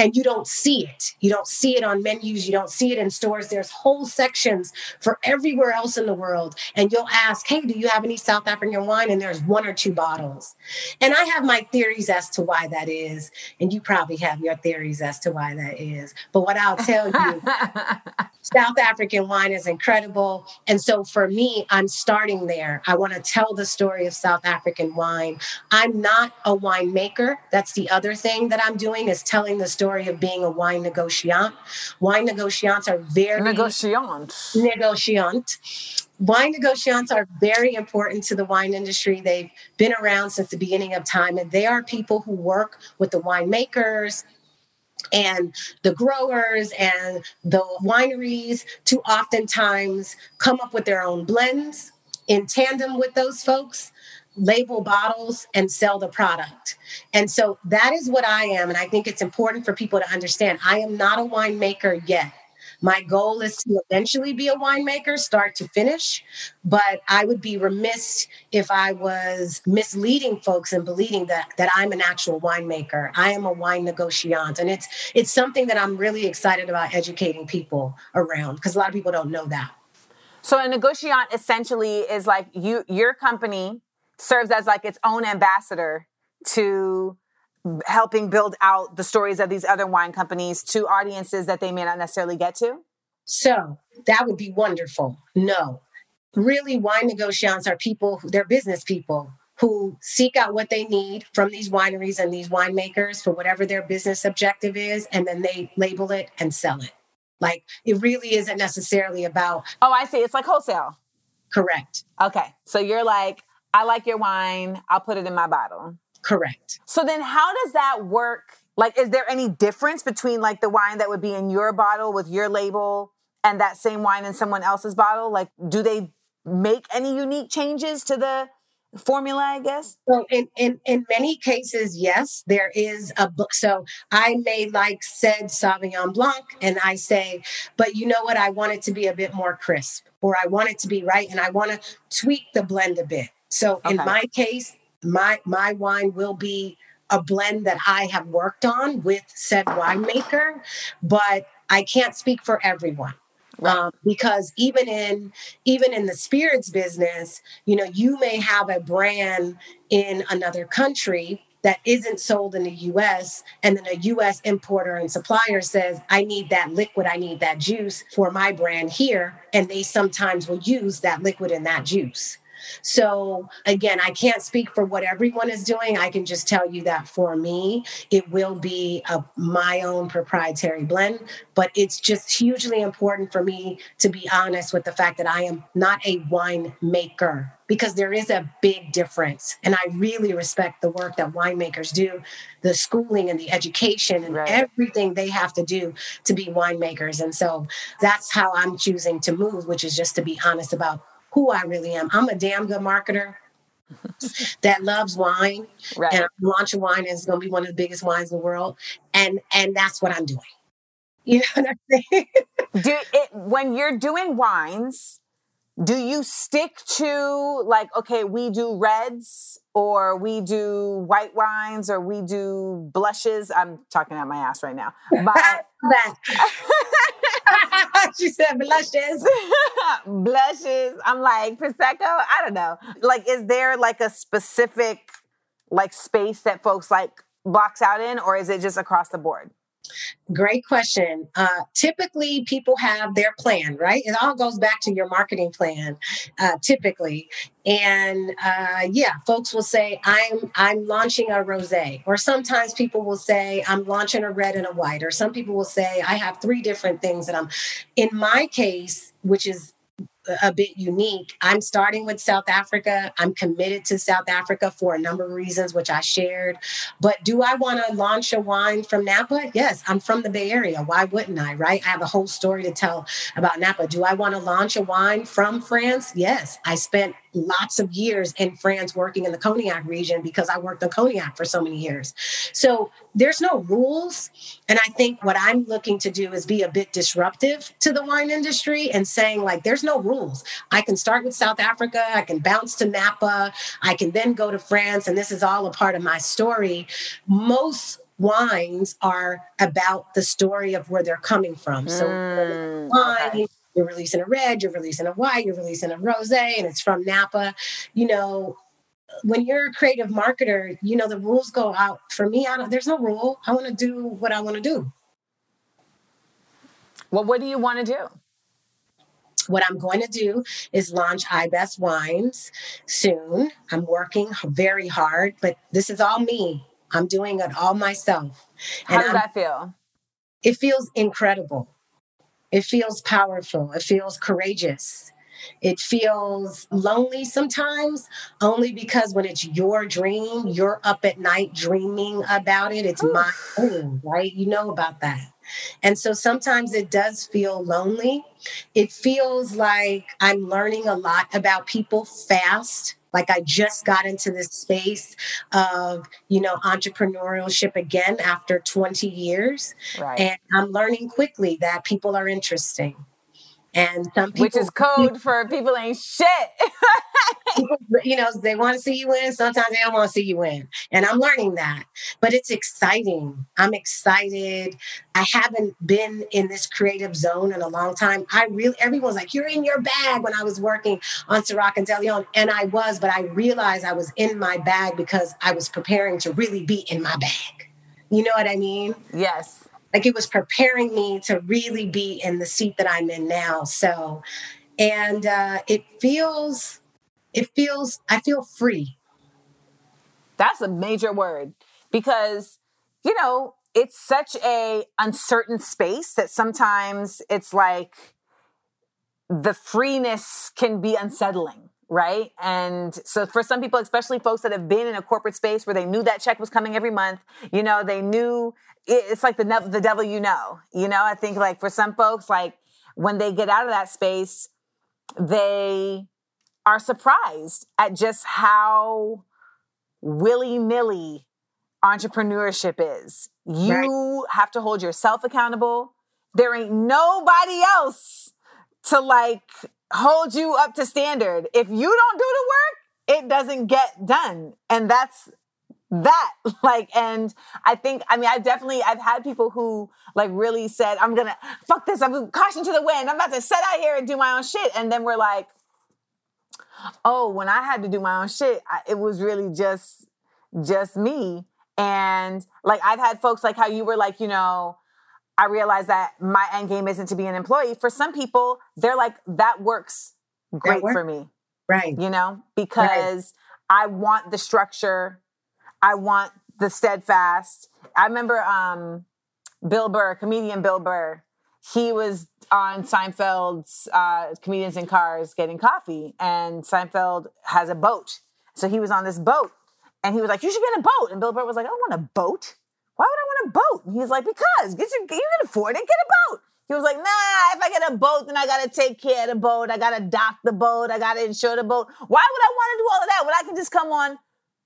and you don't see it. You don't see it on menus. You don't see it in stores. There's whole sections for everywhere else in the world. And you'll ask, hey, do you have any South African wine? And there's one or two bottles. And I have my theories as to why that is. And you probably have your theories as to why that is. But what I'll tell you, [LAUGHS] South African wine is incredible. And so for me, I'm starting there. I want to tell the story of South African wine. I'm not a winemaker. That's the other thing that I'm doing is telling the story story of being a wine negotiant. Wine negotiants are very negotiant. Negotiant. Wine negotiants are very important to the wine industry. They've been around since the beginning of time, and they are people who work with the winemakers, and the growers and the wineries to oftentimes come up with their own blends in tandem with those folks label bottles and sell the product. And so that is what I am. And I think it's important for people to understand I am not a winemaker yet. My goal is to eventually be a winemaker, start to finish. But I would be remiss if I was misleading folks and believing that that I'm an actual winemaker. I am a wine negotiant, and it's it's something that I'm really excited about educating people around because a lot of people don't know that. So a negotiant essentially is like you your company serves as like its own ambassador to helping build out the stories of these other wine companies to audiences that they may not necessarily get to? So that would be wonderful. No, really, wine negotiants are people, they're business people who seek out what they need from these wineries and these winemakers for whatever their business objective is, and then they label it and sell it. Like it really isn't necessarily about. Oh, I see. It's like wholesale. Correct. Okay. So you're like, I like your wine. I'll put it in my bottle. Correct. So then how does that work? Like, is there any difference between like the wine that would be in your bottle with your label and that same wine in someone else's bottle? Like, do they make any unique changes to the formula, I guess? So in, in, in many cases, yes, there is a book. So I may like said Sauvignon Blanc and I say, but you know what? I want it to be a bit more crisp or I want it to be right. And I want to tweak the blend a bit. So okay. in my case, my my wine will be a blend that I have worked on with said winemaker, but I can't speak for everyone. Um, because even in even in the spirits business, you know, you may have a brand in another country that isn't sold in the US and then a US importer and supplier says I need that liquid I need that juice for my brand here and they sometimes will use that liquid and that juice So, again, I can't speak for what everyone is doing. I can just tell you that for me, it will be a, my own proprietary blend. But it's just hugely important for me to be honest with the fact that I am not a wine maker because there is a big difference. And I really respect the work that winemakers do, the schooling and the education and right. everything they have to do to be winemakers. And so that's how I'm choosing to move, which is just to be honest about who I really am. I'm a damn good marketer [LAUGHS] that loves wine. Right. And I'm launching wine and it's gonna be one of the biggest wines in the world. And and that's what I'm doing. You know what I'm saying? [LAUGHS] do it when you're doing wines, do you stick to like okay we do reds or we do white wines or we do blushes i'm talking out my ass right now [LAUGHS] but [LAUGHS] she said blushes. [LAUGHS] Blushes. I'm like prosecco i don't know. Like is there like a specific like space that folks like box out in or is it just across the board Great question. Uh, typically, people have their plan, right? It all goes back to your marketing plan, uh, typically. And uh, yeah, folks will say, "I'm I'm launching a rosé," or sometimes people will say, "I'm launching a red and a white," or some people will say, "I have three different things that I'm." In my case, which is a bit unique. I'm starting with South Africa. I'm committed to South Africa for a number of reasons, which I shared. But do I want to launch a wine from Napa? Yes, I'm from the Bay Area. Why wouldn't I, right? I have a whole story to tell about Napa. Do I want to launch a wine from France? Yes. I spent lots of years in France working in the cognac region because I worked in cognac for so many years. So there's no rules. And I think what I'm looking to do is be a bit disruptive to the wine industry and saying, like, there's no rules. I can start with South Africa, I can bounce to Napa, I can then go to France. And this is all a part of my story. Most wines are about the story of where they're coming from. So, mm, wine, okay you're releasing a red, you're releasing a white, you're releasing a rose, and it's from Napa. You know, when you're a creative marketer, you know, the rules go out. For me, I don't, there's no rule. I want to do what I want to do. Well, what do you want to do? What I'm going to do is launch iBest Wines soon. I'm working very hard, but this is all me. I'm doing it all myself. How and does I'm, that feel? It feels incredible. It feels powerful. It feels courageous. It feels lonely sometimes, only because when it's your dream, you're up at night dreaming about it. It's my own, right? You know about that. And so sometimes it does feel lonely. It feels like I'm learning a lot about people fast like I just got into this space of, you know, entrepreneurship again after 20 years. Right. And I'm learning quickly that people are interesting. And some people, which is code for people ain't shit. you know, they want to see you win. Sometimes they don't want to see you win. And I'm learning that. But it's exciting. I'm excited. I haven't been in this creative zone in a long time. I really, everyone's like, you're in your bag when I was working on Ciroc and DeLeón. And I was, but I realized I was in my bag because I was preparing to really be in my bag. You know what I mean? Yes like it was preparing me to really be in the seat that I'm in now. So, and uh, it feels, it feels, I feel free. That's a major word because, you know, it's such a uncertain space that sometimes it's like the freeness can be unsettling right? And so for some people, especially folks that have been in a corporate space where they knew that check was coming every month, you know, they knew it's like the the devil you know. You know, I think like for some folks, like when they get out of that space, they are surprised at just how willy nilly entrepreneurship is. You right. have to hold yourself accountable. There ain't nobody else to like hold you up to standard. If you don't do the work, it doesn't get done. And that's that [LAUGHS] like and i think i mean i definitely i've had people who like really said i'm gonna fuck this i'm caution to the wind i'm about to set out here and do my own shit and then we're like oh when i had to do my own shit I, it was really just just me and like i've had folks like how you were like you know I realize that my end game isn't to be an employee. For some people, they're like, that works great that for me. Right. you know, because I want the structure, I want the steadfast. I remember um, Bill Burr, comedian Bill Burr, he was on Seinfeld's uh, Comedians in Cars getting coffee, and Seinfeld has a boat. So he was on this boat, and he was like, You should get a boat. And Bill Burr was like, I don't want a boat. Why would I want a boat? He was like, Because get you can afford it, get a boat. He was like, Nah, if I get a boat, then I gotta take care of the boat. I gotta dock the boat. I gotta insure the boat. Why would I want to do all of that when I can just come on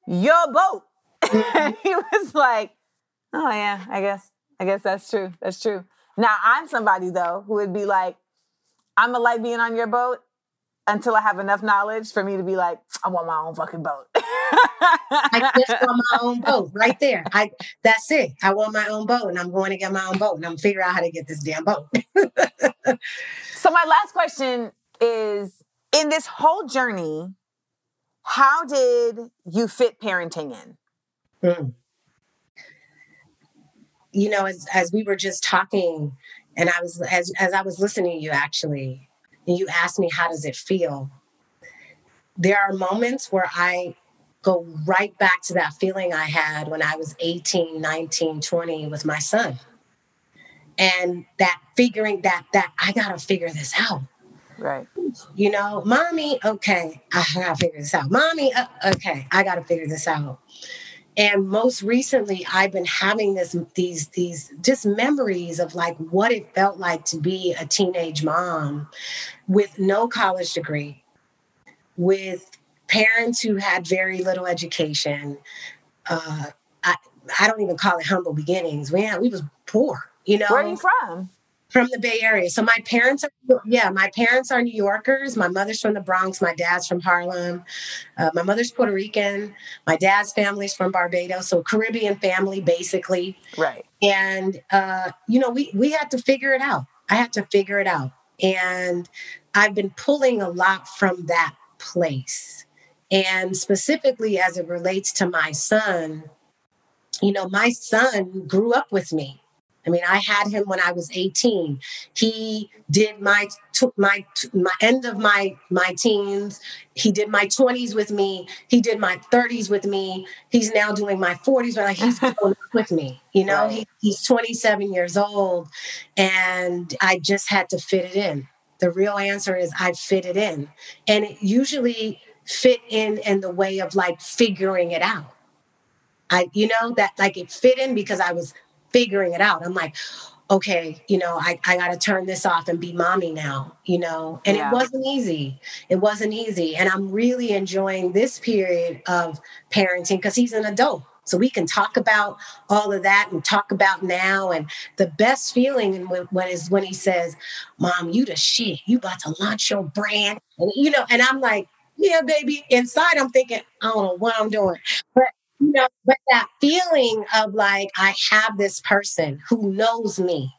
your boat? [LAUGHS] he was like, Oh yeah, I guess. I guess that's true. That's true. Now I'm somebody though who would be like, I'm gonna like being on your boat until I have enough knowledge for me to be like, I want my own fucking boat. I just [LAUGHS] want my own boat right there. I that's it. I want my own boat and I'm going to get my own boat and I'm figure out how to get this damn boat. [LAUGHS] so my last question is in this whole journey, how did you fit parenting in? Mm. You know, as as we were just talking and I was as as I was listening to you actually, and you asked me how does it feel? There are moments where I go right back to that feeling I had when I was 18, 19, 20 with my son. And that figuring that that I got to figure this out. Right. You know, mommy, okay, I got to figure this out. Mommy, uh, okay, I got to figure this out. And most recently, I've been having this these these just memories of like what it felt like to be a teenage mom with no college degree, with parents who had very little education. Uh, I, I don't even call it humble beginnings. We had, we was poor, you know. Where are you from? From the Bay Area. So my parents are yeah, my parents are New Yorkers. My mother's from the Bronx. My dad's from Harlem. Uh, my mother's Puerto Rican. My dad's family's from Barbados. So Caribbean family, basically. Right. And uh, you know, we we had to figure it out. I had to figure it out, and I've been pulling a lot from that place and specifically as it relates to my son, you know, my son grew up with me. I mean, I had him when I was 18. He did my took my my end of my my teens. He did my 20s with me. He did my 30s with me. He's now doing my 40s, but like he's [LAUGHS] going with me. You know, Right. he, he's 27 years old, and I just had to fit it in. The real answer is I fit it in, and it usually fit in in the way of like figuring it out. I, you know, that like it fit in because I was figuring it out. I'm like, okay, you know, I, I got to turn this off and be mommy now, you know, and Yeah. it wasn't easy. It wasn't easy. And I'm really enjoying this period of parenting because he's an adult. So we can talk about all of that and talk about now. And the best feeling when, is when he says, Mom, you the shit. You about to launch your brand. And you know, and I'm like, yeah, baby. Inside, I'm thinking, I don't know what I'm doing. But you know, but that feeling of like I have this person who knows me,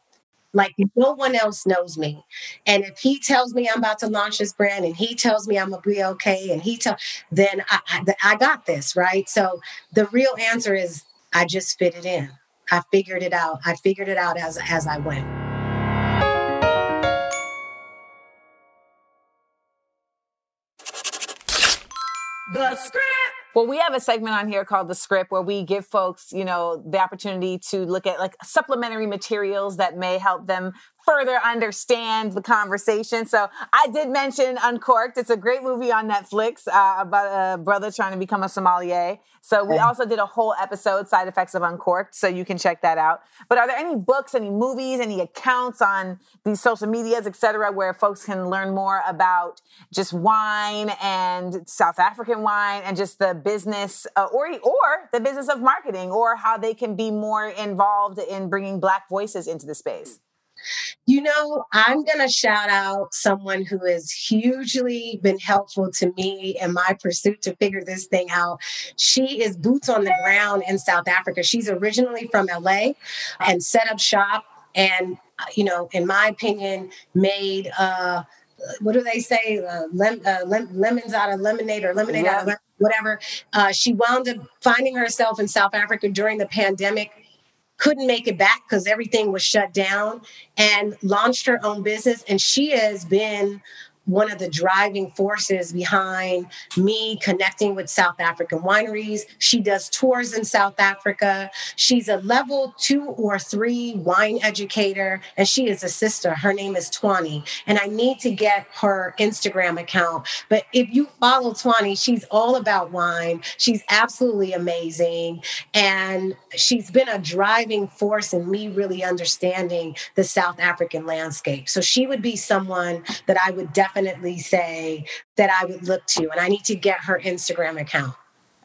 like no one else knows me. And if he tells me I'm about to launch this brand, and he tells me I'm gonna be okay, and he tell, then I, I, I got this right. So the real answer is I just fit it in. I figured it out. I figured it out as as I went. The script. Well, we have a segment on here called the script where we give folks, you know, the opportunity to look at like supplementary materials that may help them further understand the conversation. So I did mention Uncorked. It's a great movie on Netflix uh, about a brother trying to become a sommelier. So we also did a whole episode, Side Effects of Uncorked. So you can check that out. But are there any books, any movies, any accounts on these social medias, et cetera, where folks can learn more about just wine and South African wine and just the business uh, or, or the business of marketing or how they can be more involved in bringing Black voices into the space? You know, I'm going to shout out someone who has hugely been helpful to me in my pursuit to figure this thing out. She is boots on the ground in South Africa. She's originally from LA and set up shop and, uh, you know, in my opinion, made, uh, what do they say? Uh, lem- uh, lem- lemons out of lemonade or lemonade out of Yeah. lemon, whatever. Uh, she wound up finding herself in South Africa during the pandemic couldn't make it back because everything was shut down and launched her own business. And she has been one of the driving forces behind me connecting with South African wineries. She does tours in South Africa. She's a level two or three wine educator, and she is a sister. Her name is Tuanni, and I need to get her Instagram account. But if you follow Tuanni, she's all about wine. She's absolutely amazing, and she's been a driving force in me really understanding the South African landscape. So she would be someone that I would definitely say that I would look to, and I need to get her Instagram account.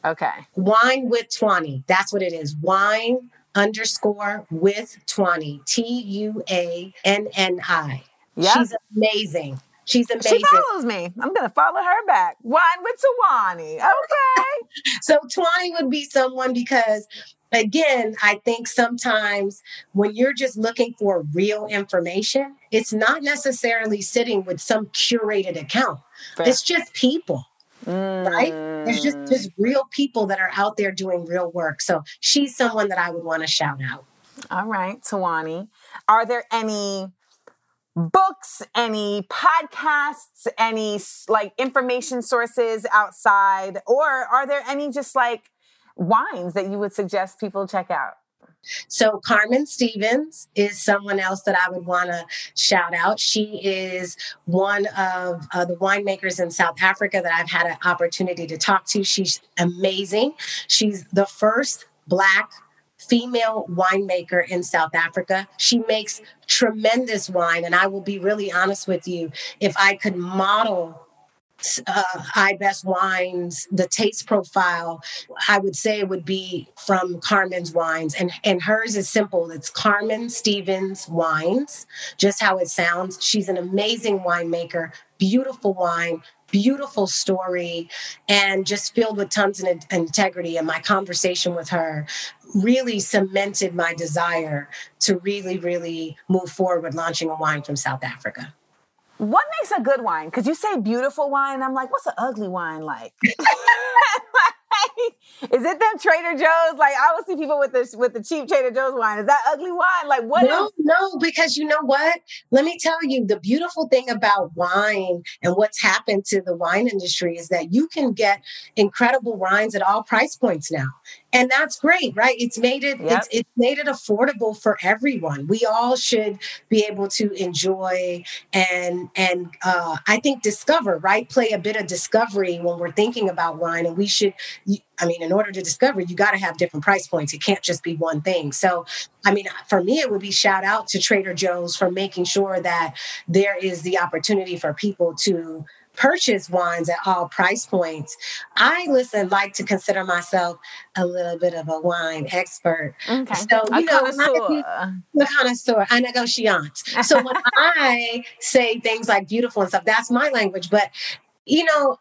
Okay. Wine with Tuanni. That's what it is. Wine underscore with Tuanni. T U A N N I. Yep. She's amazing. She's amazing. She follows me. I'm gonna follow her back. Wine with Tawani. Okay. [LAUGHS] So Tuanni would be someone because again, I think sometimes when you're just looking for real information, it's not necessarily sitting with some curated account. It's just people. Right? There's just mm. just real people that are out there doing real work. So she's someone that I would want to shout out. All right, Tawani. Are there any books, any podcasts, any like information sources outside, or are there any just like wines that you would suggest people check out? So Carmen Stevens is someone else that I would want to shout out. She is one of uh, the winemakers in South Africa that I've had an opportunity to talk to. She's amazing. She's the first Black female winemaker in South Africa. She makes tremendous wine. And I will be really honest with you, if I could model uh, iBest Wines, the taste profile, I would say it would be from Carmen's Wines. And, and hers is simple it's Carmen Stevens Wines, just how it sounds. She's an amazing winemaker, beautiful wine. Beautiful story and just filled with tons of in- integrity. And my conversation with her really cemented my desire to really, really move forward with launching a wine from South Africa. What makes a good wine? Because you say beautiful wine, I'm like, what's an ugly wine [LAUGHS] like? Is it them Trader Joe's? Like I always see people with the with the cheap Trader Joe's wine. Is that ugly wine? Like what no, is- no, because you know what? Let me tell you the beautiful thing about wine and what's happened to the wine industry is that you can get incredible wines at all price points now. And that's great, right? It's made it Yep. it's, it's made it affordable for everyone. We all should be able to enjoy and and uh, I think discover, right? Play a bit of discovery when we're thinking about wine, and we should. I mean, in order to discover, you got to have different price points. It can't just be one thing. So, I mean, for me, it would be shout out to Trader Joe's for making sure that there is the opportunity for people to purchase wines at all price points. I listen, like to consider myself a little bit of a wine expert. okay? So, a you know, my- connoisseur. the connoisseur, a negotiant. So when [LAUGHS] I say things like beautiful and stuff, that's my language. But you know,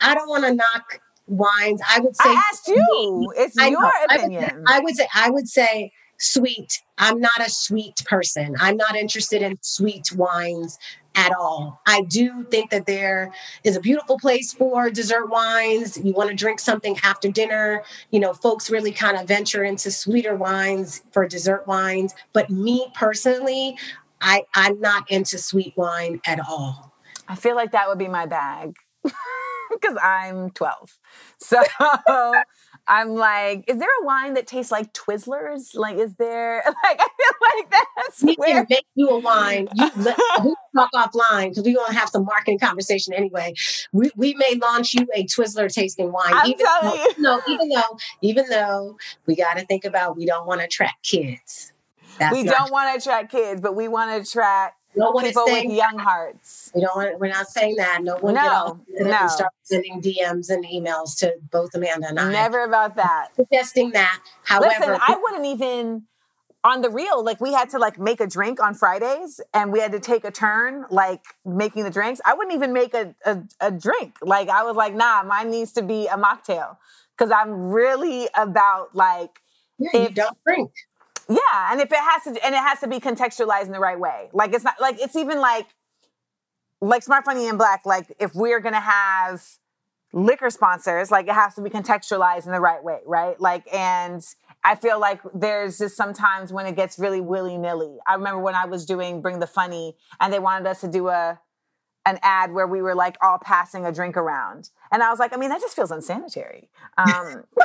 I, I don't want to knock wines. I would say I asked you. It's I your know. I would, say, opinion. I would say I would say sweet. I'm not a sweet person. I'm not interested in sweet wines at all. I do think that there is a beautiful place for dessert wines. You want to drink something after dinner. You know, folks really kind of venture into sweeter wines for dessert wines. But me personally, I, I'm not into sweet wine at all. I feel like that would be my bag [LAUGHS] because I'm 12. So I'm like, is there a wine that tastes like Twizzlers? Like, is there, [LAUGHS] like, I feel like that's We where. can make you a wine. You [LAUGHS] let, we talk offline because we're going to have some marketing conversation anyway. We, we may launch you a Twizzler tasting wine. I'm even telling though, you. No, even though, even though we got to think about we don't want to attract kids. That's we don't want to attract kids, but we want to attract No one is people with saying young hearts. We don't. We're not saying that. No one No, no. start sending DMs and emails to both Amanda and I. Never about that. suggesting that. However, Listen, I wouldn't even on the real, like we had to like make a drink on Fridays and we had to take a turn like making the drinks. I wouldn't even make a, a, a drink. Like I was like, nah, mine needs to be a mocktail. Cause I'm really about like yeah, you don't drink. Yeah, and if it has to, and it has to be contextualized in the right way. Like it's not like it's even like like Smart Funny and Black. Like if we're gonna have liquor sponsors, like it has to be contextualized in the right way, right? Like, and I feel like there's just sometimes when it gets really willy nilly. I remember when I was doing Bring the Funny, and they wanted us to do a an ad where we were like all passing a drink around. And I was like, I mean, that just feels unsanitary. Um, [LAUGHS]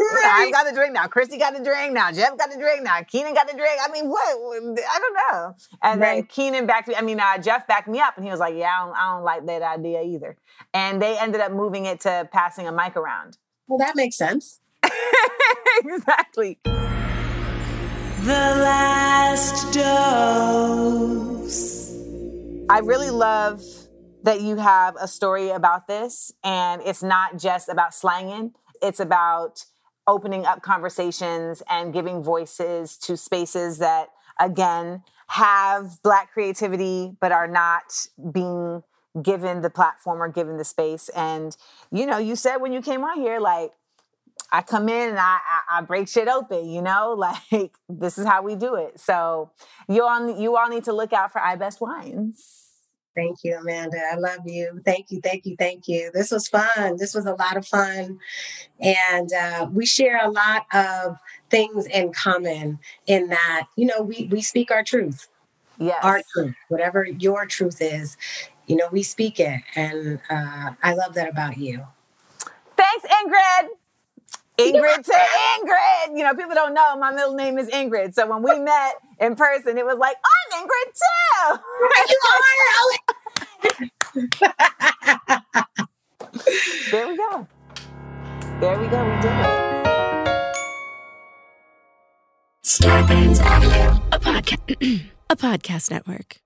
I've got a drink now. Christy got a drink now. Jeff got a drink now. Kenan got a drink. I mean, what? I don't know. And then Kenan backed me. I mean, uh, Jeff backed me up, and he was like, "Yeah, I don't, I don't like that idea either." And they ended up moving it to passing a mic around. Well, that makes sense. [LAUGHS] exactly. The last dose. I really love that you have a story about this, and it's not just about slanging, it's about opening up conversations and giving voices to spaces that, again, have Black creativity but are not being given the platform or given the space. And, you know, you said when you came on here, like, I come in and I, I, I break shit open, you know, [LAUGHS] like this is how we do it. So you all you all need to look out for iBest Wines. Thank you, Amanda. I love you. Thank you, thank you, thank you. This was fun. This was a lot of fun. And uh, we share a lot of things in common in that, you know, we, we speak our truth, Yes. our truth, whatever your truth is, you know, we speak it. And uh, I love that about you. Thanks, Ingrid. [LAUGHS] Ingrid to Ingrid. You know, people don't know my middle name is Ingrid. So when we met in person, it was like, I'm Ingrid too. You are. [LAUGHS] There we go. There we go. We did it. Scarpins Avenue. a podcast, [CLEARS THROAT] a podcast network.